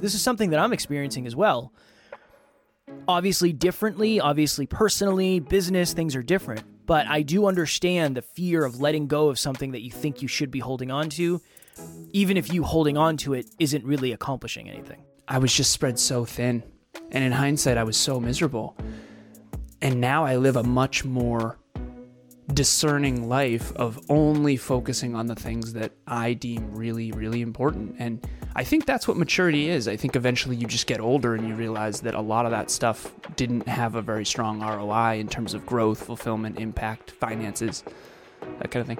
this is something that I'm experiencing as well. Obviously, differently, obviously, personally, business, things are different. But I do understand the fear of letting go of something that you think you should be holding on to, even if you holding on to it isn't really accomplishing anything. I was just spread so thin. And in hindsight, I was so miserable. And now I live a much more discerning life of only focusing on the things that I deem really, really important. And I think that's what maturity is. I think eventually you just get older and you realize that a lot of that stuff didn't have a very strong ROI in terms of growth, fulfillment, impact, finances, that kind of thing.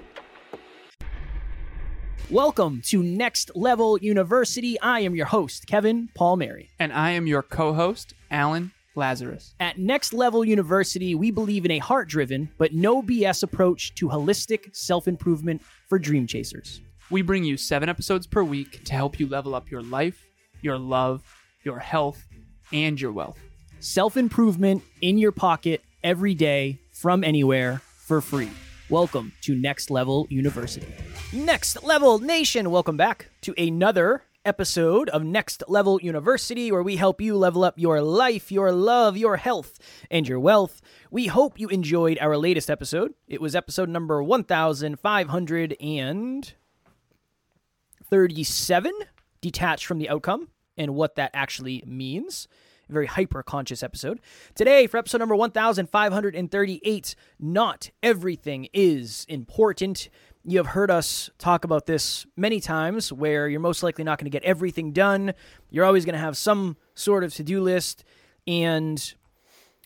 Welcome to Next Level University. I am your host, Kevin Palmieri. And I am your co host, Alan Lazaros. At Next Level University, we believe in a heart driven but no BS approach to holistic self improvement for dream chasers. We bring you seven episodes per week to help you level up your life, your love, your health, and your wealth. Self improvement in your pocket every day from anywhere for free. Welcome to Next Level University. Next Level Nation, welcome back to another episode of Next Level University, where we help you level up your life, your love, your health, and your wealth. We hope you enjoyed our latest episode. It was episode number 1537, detached from the outcome and what that actually means. A very hyper conscious episode. Today, for episode number 1538, not everything is important. You have heard us talk about this many times where you're most likely not going to get everything done. You're always going to have some sort of to do list. And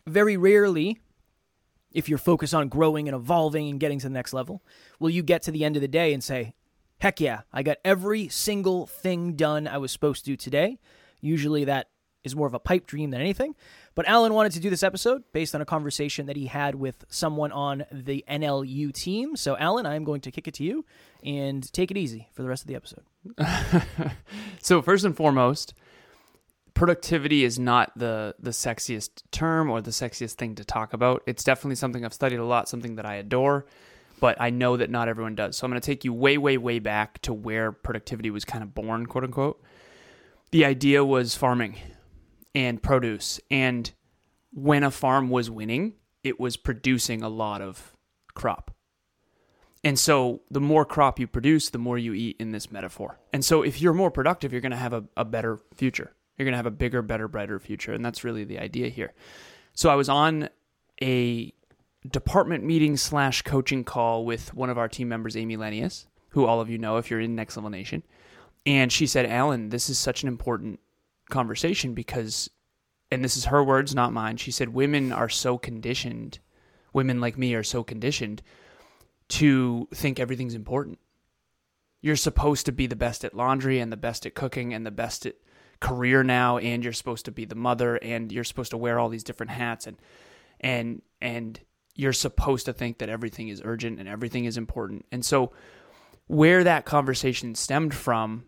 very rarely, if you're focused on growing and evolving and getting to the next level, will you get to the end of the day and say, heck yeah, I got every single thing done I was supposed to do today. Usually that is more of a pipe dream than anything. But Alan wanted to do this episode based on a conversation that he had with someone on the NLU team. So, Alan, I'm going to kick it to you and take it easy for the rest of the episode. so, first and foremost, productivity is not the the sexiest term or the sexiest thing to talk about. It's definitely something I've studied a lot, something that I adore, but I know that not everyone does. So I'm going to take you way way way back to where productivity was kind of born, quote unquote. The idea was farming and produce. And when a farm was winning, it was producing a lot of crop. And so the more crop you produce, the more you eat in this metaphor. And so if you're more productive, you're going to have a, a better future. You're going to have a bigger, better, brighter future. And that's really the idea here. So I was on a department meeting slash coaching call with one of our team members, Amy Lenius, who all of you know if you're in Next Level Nation. And she said, Alan, this is such an important conversation because, and this is her words, not mine. She said, Women are so conditioned, women like me are so conditioned to think everything's important. You're supposed to be the best at laundry and the best at cooking and the best at career now and you're supposed to be the mother and you're supposed to wear all these different hats and and and you're supposed to think that everything is urgent and everything is important. And so where that conversation stemmed from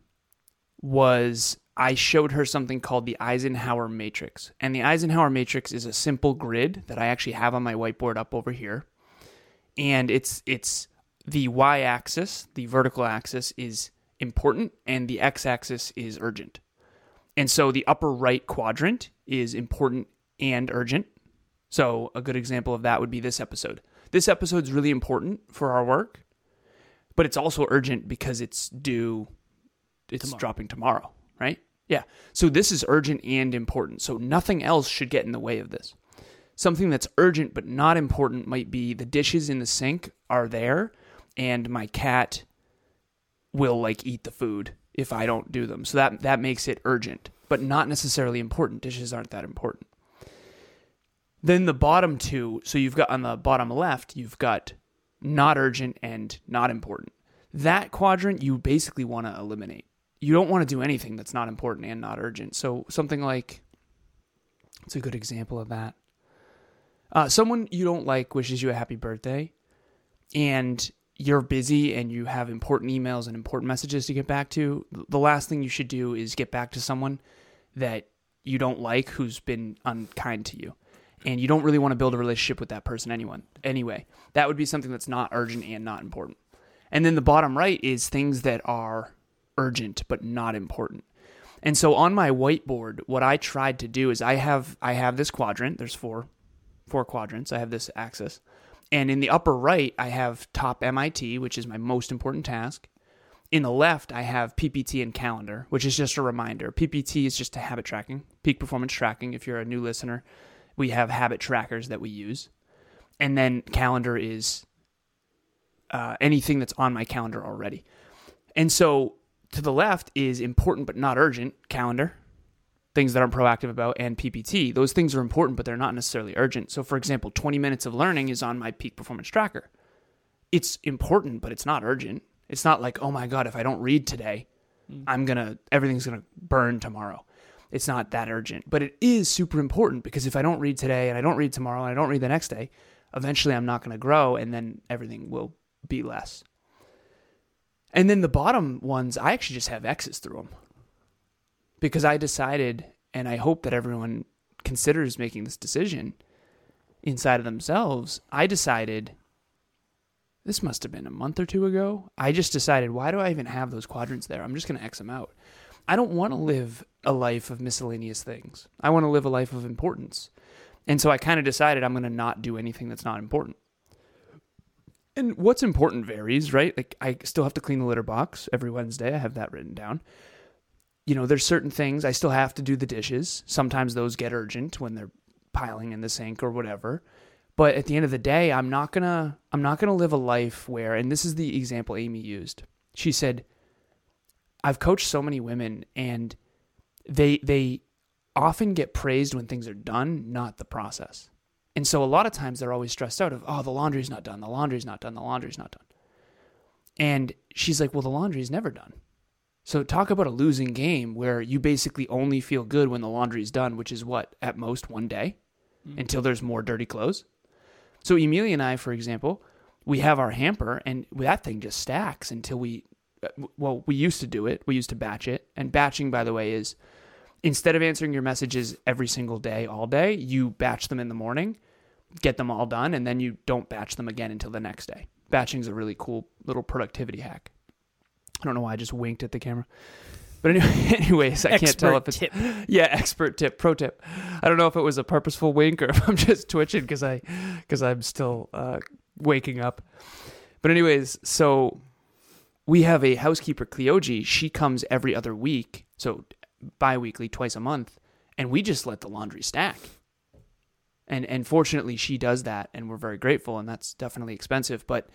was I showed her something called the Eisenhower Matrix. And the Eisenhower Matrix is a simple grid that I actually have on my whiteboard up over here. And it's it's the y-axis, the vertical axis is important and the x-axis is urgent. And so the upper right quadrant is important and urgent. So a good example of that would be this episode. This episode is really important for our work, but it's also urgent because it's due it's tomorrow. dropping tomorrow, right? Yeah. So this is urgent and important. So nothing else should get in the way of this. Something that's urgent but not important might be the dishes in the sink are there and my cat will like eat the food if I don't do them. So that that makes it urgent, but not necessarily important. Dishes aren't that important. Then the bottom two, so you've got on the bottom left, you've got not urgent and not important. That quadrant you basically want to eliminate you don't want to do anything that's not important and not urgent. So something like it's a good example of that. Uh, someone you don't like wishes you a happy birthday, and you're busy and you have important emails and important messages to get back to. The last thing you should do is get back to someone that you don't like who's been unkind to you. And you don't really want to build a relationship with that person anyone anyway. That would be something that's not urgent and not important. And then the bottom right is things that are urgent but not important. And so on my whiteboard, what I tried to do is I have I have this quadrant. There's four four quadrants. I have this axis. And in the upper right, I have top MIT, which is my most important task. In the left, I have PPT and calendar, which is just a reminder. PPT is just a habit tracking, peak performance tracking. If you're a new listener, we have habit trackers that we use. And then calendar is uh, anything that's on my calendar already. And so to the left is important but not urgent calendar, things that I'm proactive about, and PPT. Those things are important, but they're not necessarily urgent. So, for example, 20 minutes of learning is on my peak performance tracker. It's important, but it's not urgent. It's not like, oh my God, if I don't read today, mm. I'm going to, everything's going to burn tomorrow. It's not that urgent, but it is super important because if I don't read today and I don't read tomorrow and I don't read the next day, eventually I'm not going to grow and then everything will be less. And then the bottom ones, I actually just have X's through them because I decided, and I hope that everyone considers making this decision inside of themselves. I decided this must have been a month or two ago. I just decided, why do I even have those quadrants there? I'm just going to X them out. I don't want to live a life of miscellaneous things. I want to live a life of importance. And so I kind of decided I'm going to not do anything that's not important. And what's important varies, right? Like I still have to clean the litter box every Wednesday. I have that written down. You know, there's certain things I still have to do the dishes. Sometimes those get urgent when they're piling in the sink or whatever. But at the end of the day, I'm not going to I'm not going to live a life where and this is the example Amy used. She said I've coached so many women and they they often get praised when things are done, not the process. And so a lot of times they're always stressed out of, oh, the laundry's not done, the laundry's not done, the laundry's not done. And she's like, well, the laundry's never done. So talk about a losing game where you basically only feel good when the laundry's done, which is what, at most one day mm-hmm. until there's more dirty clothes. So Emilia and I, for example, we have our hamper and that thing just stacks until we, uh, well, we used to do it. We used to batch it. And batching, by the way, is instead of answering your messages every single day, all day, you batch them in the morning, get them all done, and then you don't batch them again until the next day. Batching is a really cool little productivity hack. I don't know why I just winked at the camera. But anyway, anyways, I expert can't tell if it's tip. yeah, expert tip, pro tip. I don't know if it was a purposeful wink or if I'm just twitching because I because I'm still uh, waking up. But anyways, so we have a housekeeper, Cleoge. She comes every other week, so bi-weekly, twice a month, and we just let the laundry stack. And and fortunately, she does that, and we're very grateful. And that's definitely expensive, but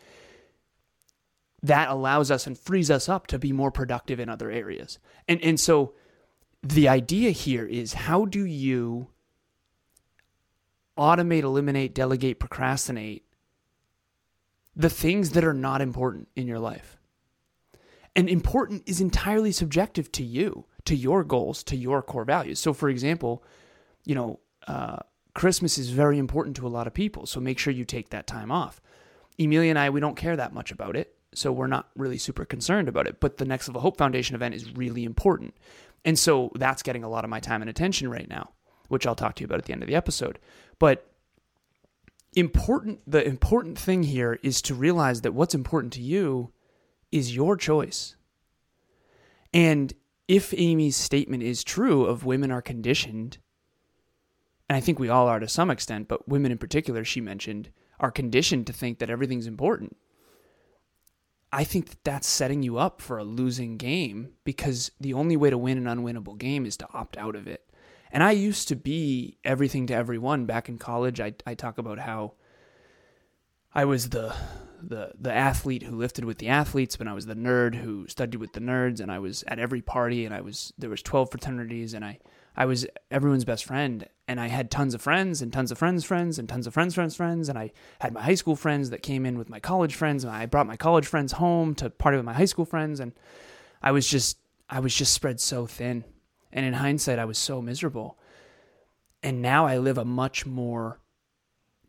that allows us and frees us up to be more productive in other areas. And and so the idea here is how do you automate, eliminate, delegate, procrastinate the things that are not important in your life? And important is entirely subjective to you, to your goals, to your core values. So, for example, you know, uh, Christmas is very important to a lot of people. So make sure you take that time off. Emilia and I, we don't care that much about it so we're not really super concerned about it. But the Next Level Hope Foundation event is really important. And so that's getting a lot of my time and attention right now, which I'll talk to you about at the end of the episode. But important the important thing here is to realize that what's important to you is your choice. And if Amy's statement is true of women are conditioned, and I think we all are to some extent, but women in particular, she mentioned, are conditioned to think that everything's important. I think that that's setting you up for a losing game because the only way to win an unwinnable game is to opt out of it. And I used to be everything to everyone back in college. I, I talk about how I was the the the athlete who lifted with the athletes, but I was the nerd who studied with the nerds, and I was at every party, and I was there was twelve fraternities, and I I was everyone's best friend, and I had tons of friends and tons of friends' friends and tons of friends' friends' friends, and I had my high school friends that came in with my college friends, and I brought my college friends home to party with my high school friends, and I was just I was just spread so thin, and in hindsight, I was so miserable, and now I live a much more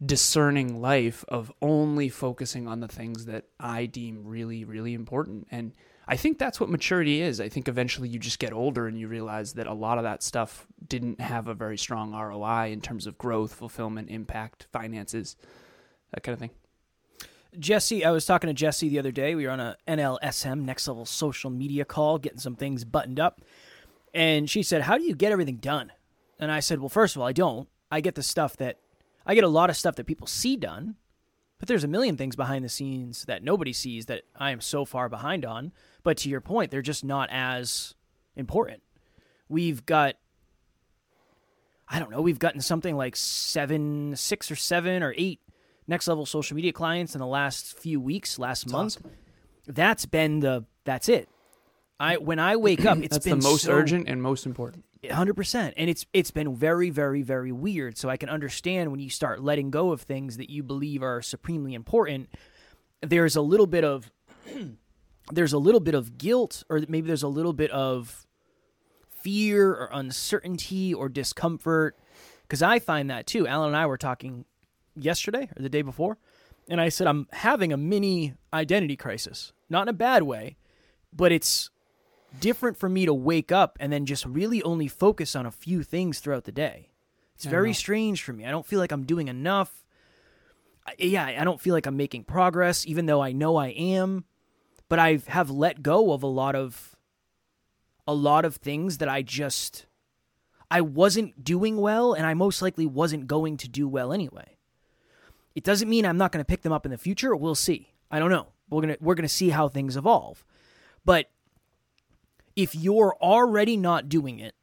discerning life of only focusing on the things that I deem really really important and I think that's what maturity is. I think eventually you just get older and you realize that a lot of that stuff didn't have a very strong ROI in terms of growth, fulfillment, impact, finances, that kind of thing. Jesse, I was talking to Jesse the other day. We were on a NLSM next level social media call, getting some things buttoned up. And she said, How do you get everything done? And I said, Well, first of all, I don't. I get the stuff that I get a lot of stuff that people see done, but there's a million things behind the scenes that nobody sees that I am so far behind on. But to your point, they're just not as important. We've got I don't know, we've gotten something like seven, six or seven or eight next level social media clients in the last few weeks, last That's month. awesome. That's been the that's it. I when I wake up, it's That's the been most so- urgent and most important. Hundred percent, and it's it's been very, very, very weird. So I can understand when you start letting go of things that you believe are supremely important. There's a little bit of there's a little bit of guilt, or maybe there's a little bit of fear or uncertainty or discomfort. Because I find that too. Alan and I were talking yesterday or the day before, and I said I'm having a mini identity crisis, not in a bad way, but it's different for me to wake up and then just really only focus on a few things throughout the day. It's very strange for me. I don't feel like I'm doing enough. I, yeah, I don't feel like I'm making progress, even though I know I am. But I have let go of a lot of a lot of things that I just I wasn't doing well, and I most likely wasn't going to do well anyway. It doesn't mean I'm not going to pick them up in the future. We'll see. I don't know. We're gonna we're gonna see how things evolve. But if you're already not doing it,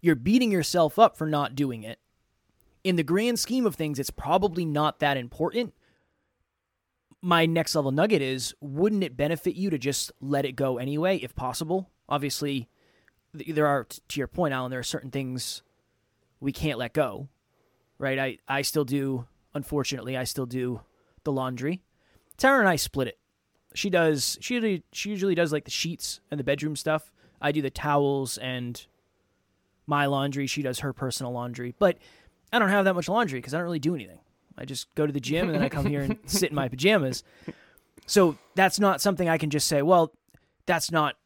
you're beating yourself up for not doing it. In the grand scheme of things, it's probably not that important. My next level nugget is wouldn't it benefit you to just let it go anyway, if possible? Obviously, there are, to your point, Alan, there are certain things we can't let go, right? I, I still do, unfortunately, I still do the laundry. Tara and I split it she does she usually, she usually does like the sheets and the bedroom stuff. I do the towels and my laundry. She does her personal laundry. But I don't have that much laundry because I don't really do anything. I just go to the gym and then I come here and sit in my pajamas. So that's not something I can just say, well, that's not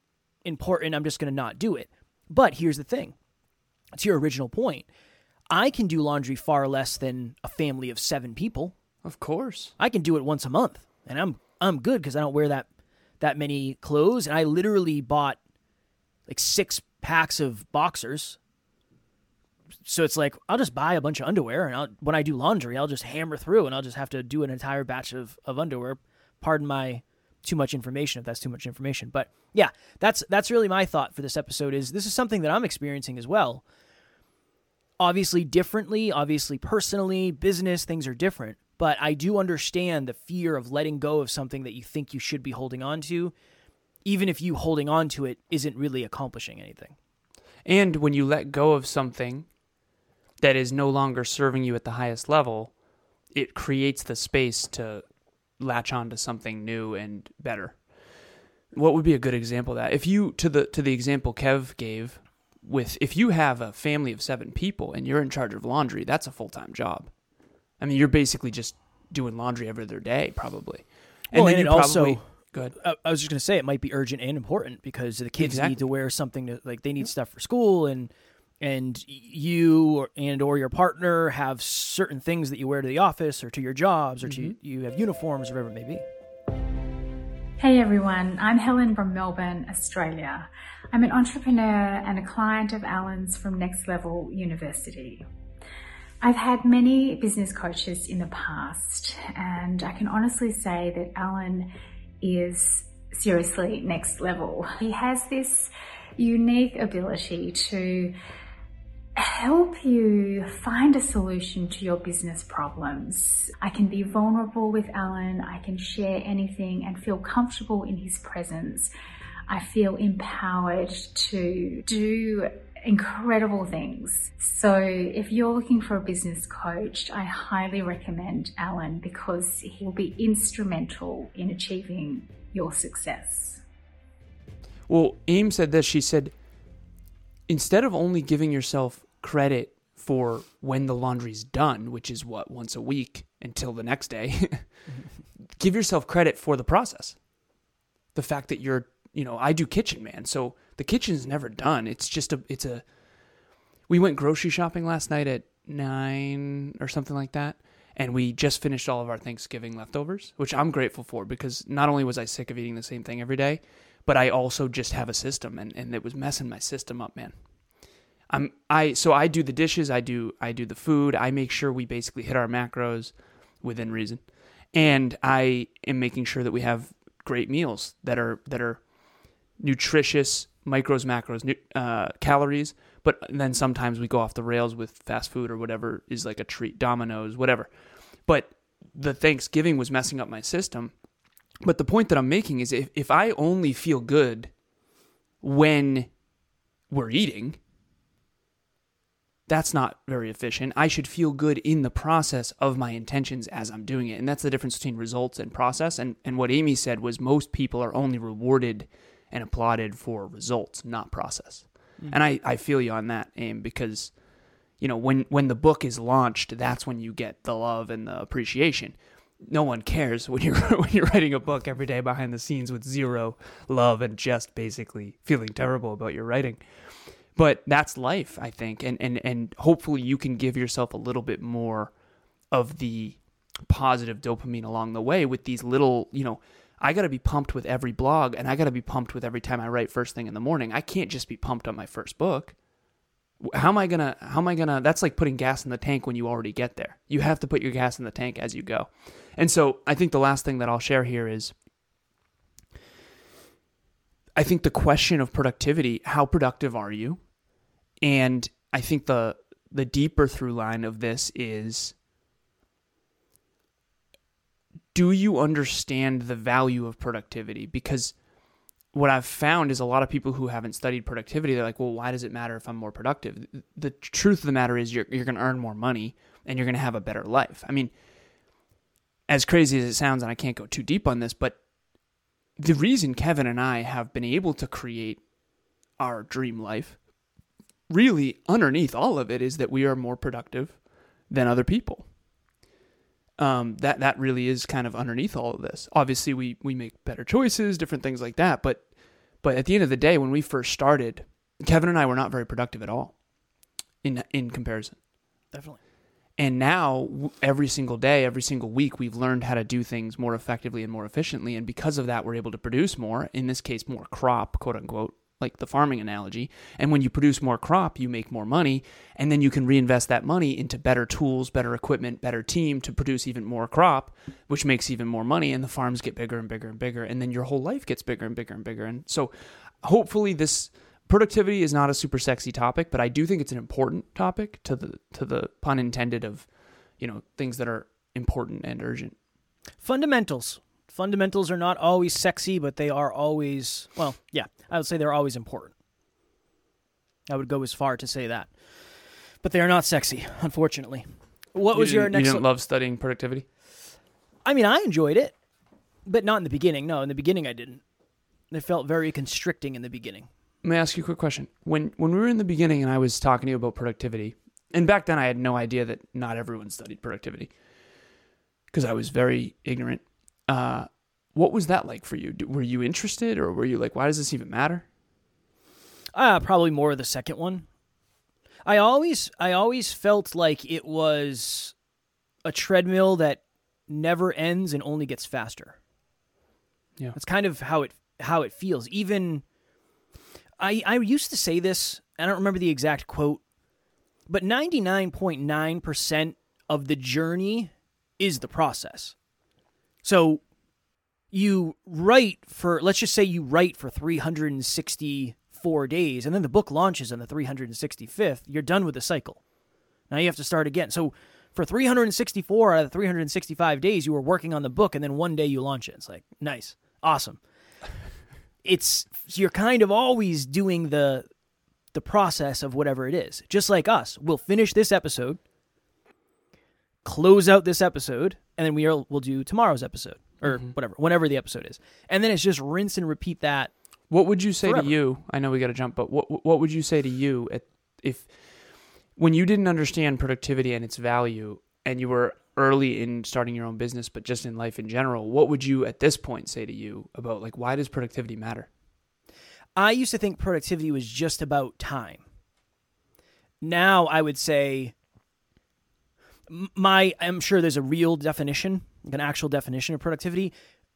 important. I'm just going to not do it. But here's the thing to your original point, I can do laundry far less than a family of seven people. Of course. I can do it once a month, and I'm I'm good because I don't wear that that many clothes. And I literally bought like six packs of boxers. So it's like I'll just buy a bunch of underwear, and I'll, when I do laundry, I'll just hammer through, and I'll just have to do an entire batch of, of underwear. Pardon my too much information if that's too much information, but yeah, that's that's really my thought for this episode. Is this is something that I'm experiencing as well. Obviously, differently, obviously, personally, business things are different, but I do understand the fear of letting go of something that you think you should be holding on to, even if you holding on to it isn't really accomplishing anything. And when you let go of something that is no longer serving you at the highest level, it creates the space to latch on to something new and better. What would be a good example of that? If you to the to the example Kev gave with if you have a family of 7 people and you're in charge of laundry, that's a full-time job. I mean, you're basically just doing laundry every other day probably. Well, and you it also- probably- good. I, I was just gonna say it might be urgent and important because the kids Exactly. need to wear something to like they need stuff for school and and you or, and or your partner have certain things that you wear to the office or to your jobs or to mm-hmm. you have uniforms or whatever it may be. Hey everyone, I'm Helen from Melbourne, Australia. I'm an entrepreneur and a client of Alan's from Next Level University. I've had many business coaches in the past, and I can honestly say that Alan is seriously next level. He has this unique ability to help you find a solution to your business problems. I can be vulnerable with Alan. I can share anything and feel comfortable in his presence. I feel empowered to do incredible things. So if you're looking for a business coach, I highly recommend Alan because he will be instrumental in achieving your success. Well, Aim said this. She said, instead of only giving yourself credit for when the laundry's done, which is what, once a week until the next day, give yourself credit for the process. The fact that you're, you know, I do kitchen, man. So the kitchen's never done. It's just a, it's a, we went grocery shopping last night at nine or something like that. And we just finished all of our Thanksgiving leftovers, which I'm grateful for because not only was I sick of eating the same thing every day, but I also just have a system and, and it was messing my system up, man. I'm I so I do the dishes, I do I do the food, I make sure we basically hit our macros within reason. And I am making sure that we have great meals that are that are nutritious, micros, macros, uh, calories. But then sometimes we go off the rails with fast food or whatever is like a treat, Domino's, whatever. But the Thanksgiving was messing up my system. But the point that I'm making is if, if I only feel good when we're eating, that's not very efficient. I should feel good in the process of my intentions as I'm doing it. And that's the difference between results and process. And, and what Amy said was most people are only rewarded and applauded for results, not process. Mm-hmm. And I, I feel you on that, Aim, because you know when when the book is launched, that's when you get the love and the appreciation. No one cares when you're when you're writing a book every day behind the scenes with zero love and just basically feeling terrible about your writing. But that's life, I think, and and and hopefully you can give yourself a little bit more of the positive dopamine along the way with these little, you know, I got to be pumped with every blog and I got to be pumped with every time I write first thing in the morning. I can't just be pumped on my first book. How am I going to how am I going to that's like putting gas in the tank when you already get there. You have to put your gas in the tank as you go. And so, I think the last thing that I'll share here is I think the question of productivity, how productive are you? And I think the the deeper through line of this is do you understand the value of productivity? Because what I've found is a lot of people who haven't studied productivity, they're like, well, why does it matter if I'm more productive? The truth of the matter is you're, you're going to earn more money and you're going to have a better life. I mean, as crazy as it sounds, and I can't go too deep on this, but the reason Kevin and I have been able to create our dream life, really underneath all of it, is that we are more productive than other people um, that that really is kind of underneath all of this. Obviously, we we make better choices, different things like that. But but at the end of the day, when we first started, Kevin and I were not very productive at all, in in comparison. Definitely. And now, every single day, every single week, we've learned how to do things more effectively and more efficiently. And because of that, we're able to produce more. In this case, more crop, quote unquote, like the farming analogy. And when you produce more crop, you make more money, and then you can reinvest that money into better tools, better equipment, better team to produce even more crop, which makes even more money, and the farms get bigger and bigger and bigger, and then your whole life gets bigger and bigger and bigger. And so, hopefully, this productivity is not a super sexy topic, but I do think it's an important topic to the to the pun intended of, you know, things that are important and urgent. Fundamentals fundamentals are not always sexy, but they are always, well, yeah, I would say they're always important. I would go as far to say that. But they are not sexy, unfortunately. What you was your next You didn't love studying productivity? I mean, I enjoyed it, but not in the beginning. No, in the beginning I didn't. It felt very constricting in the beginning. Let me ask you a quick question. When when we were in the beginning and I was talking to you about productivity, and back then I had no idea that not everyone studied productivity because I was very ignorant uh, what was that like for you? Were you interested, or were you like, why does this even matter? Uh, probably more of the second one. I always, I always felt like it was a treadmill that never ends and only gets faster. Yeah, that's kind of how it how it feels. Even I, I used to say this. I don't remember the exact quote, but ninety nine point nine percent of the journey is the process. So you write for, let's just say you write for 364 days, and then the book launches on the 365th, you're done with the cycle. Now you have to start again. So for 364 out of the 365 days, you were working on the book, and then one day you launch it. It's like, nice, awesome. It's you're kind of always doing the the process of whatever it is. Just like us, we'll finish this episode, close out this episode, and then we'll we'll do tomorrow's episode or mm-hmm. whatever, whenever the episode is, and then it's just rinse and repeat that. What would you say forever. to you? I know we got to jump, but what what would you say to you at, if when you didn't understand productivity and its value, and you were early in starting your own business, but just in life in general, what would you at this point say to you about like why does productivity matter? I used to think productivity was just about time. Now I would say my I'm sure there's a real definition, like an actual definition of productivity.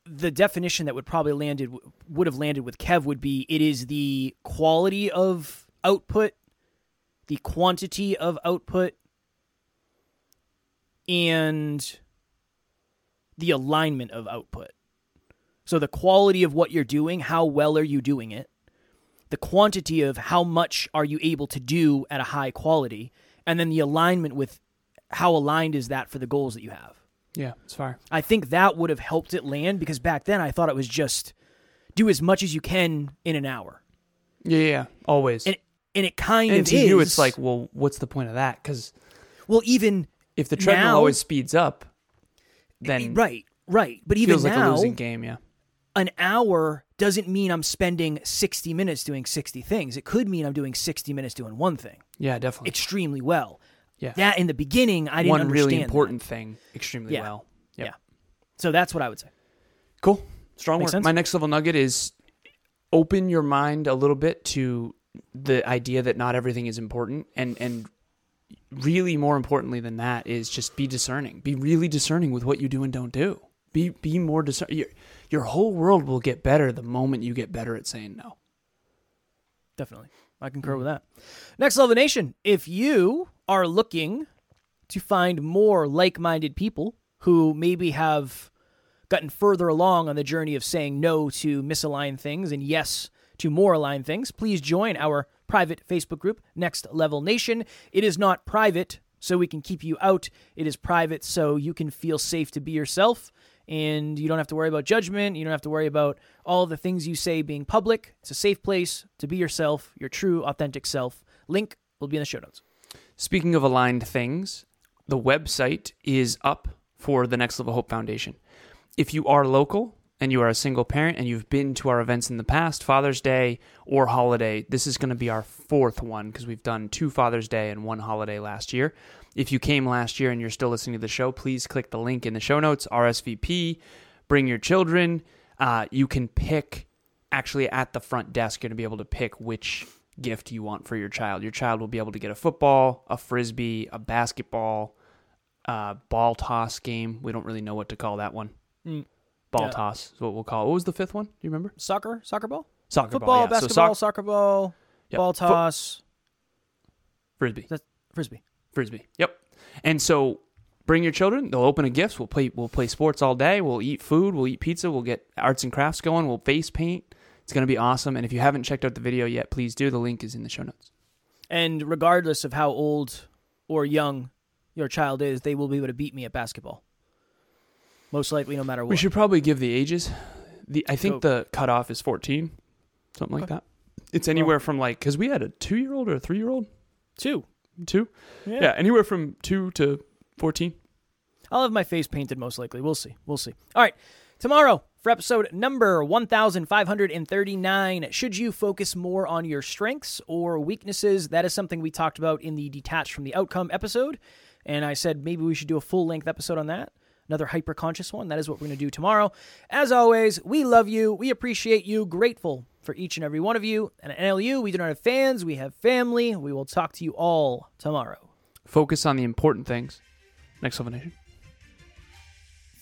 the definition that would probably landed would have landed with Kev would be it is the quality of output, the quantity of output, and the alignment of output. So the quality of what you're doing, how well are you doing it? The quantity of how much are you able to do at a high quality, and then the alignment with how aligned is that for the goals that you have. Yeah, it's fire. I think that would have helped it land because back then I thought it was just do as much as you can in an hour. Yeah, yeah, always. And and it kind And of to is. you, it's like, well, what's the point of that? Because well, even if the treadmill Now- always speeds up, then right, right. But even feels like now, a losing game. Yeah, an hour doesn't mean I'm spending 60 minutes doing 60 things. It could mean I'm doing 60 minutes doing one thing yeah, definitely. extremely well. Yeah, That in the beginning, I didn't one understand. really that. important thing extremely Yeah. well. Yep. Yeah. So that's what I would say. Cool. Strong Makes work. sense? My next level nugget is open your mind a little bit to the idea that not everything is important and and really more importantly than that is just be discerning. Be really discerning with what you do and don't do. Be be more discerning. Your, your whole world will get better the moment you get better at saying no. Definitely. I concur with that. Next level nation, if you are looking to find more like minded people who maybe have gotten further along on the journey of saying no to misaligned things and yes to more aligned things, please join our private Facebook group, Next Level Nation. It is not private so we can keep you out, it is private so you can feel safe to be yourself and you don't have to worry about judgment. You don't have to worry about all the things you say being public. It's a safe place to be yourself, your true, authentic self. Link will be in the show notes. Speaking of aligned things, the website is up for the Next Level Hope Foundation. If you are local and you are a single parent and you've been to our events in the past, Father's Day or holiday, this is going to be our fourth one because we've done two Father's Day and one holiday last year. If you came last year and you're still listening to the show, please click the link in the show notes, RSVP, bring your children. Uh, you can pick, actually, at the front desk, you're going to be able to pick which gift you want for your child. Your child will be able to get a football, a frisbee, a basketball, uh, ball toss game. We don't really know what to call that one. Mm. Ball Yeah. toss is what we'll call. it. What was the fifth one? Do you remember? Soccer, soccer ball, Soccer football, ball. Yeah. basketball, So soc- soccer ball, Yep. ball toss, frisbee. That's frisbee. Frisbee. Yep. And so bring your children. They'll open a gifts. We'll play. We'll play sports all day. We'll eat food. We'll eat pizza. We'll get arts and crafts going. We'll face paint. It's going to be awesome. And if you haven't checked out the video yet, please do. The link is in the show notes. And regardless of how old or young your child is, they will be able to beat me at basketball. Most likely, no matter what. We should probably give the ages. The I think Go. the cutoff is fourteen, something like Okay. that. It's anywhere from like because we had a two year old or a three year old. Two. Two. Yeah. Yeah. anywhere from two to fourteen. I'll have my face painted most likely. We'll see. We'll see. All right. Tomorrow, for episode number 1539, should you focus more on your strengths or weaknesses? That is something we talked about in the Detached from the Outcome episode. And I said maybe we should do a full length episode on that. Another hyper conscious one. That is what we're going to do tomorrow. As always, we love you. We appreciate you. Grateful for each and every one of you. And at NLU, we do not have fans, we have family. We will talk to you all tomorrow. Focus on the important things. Next level nation.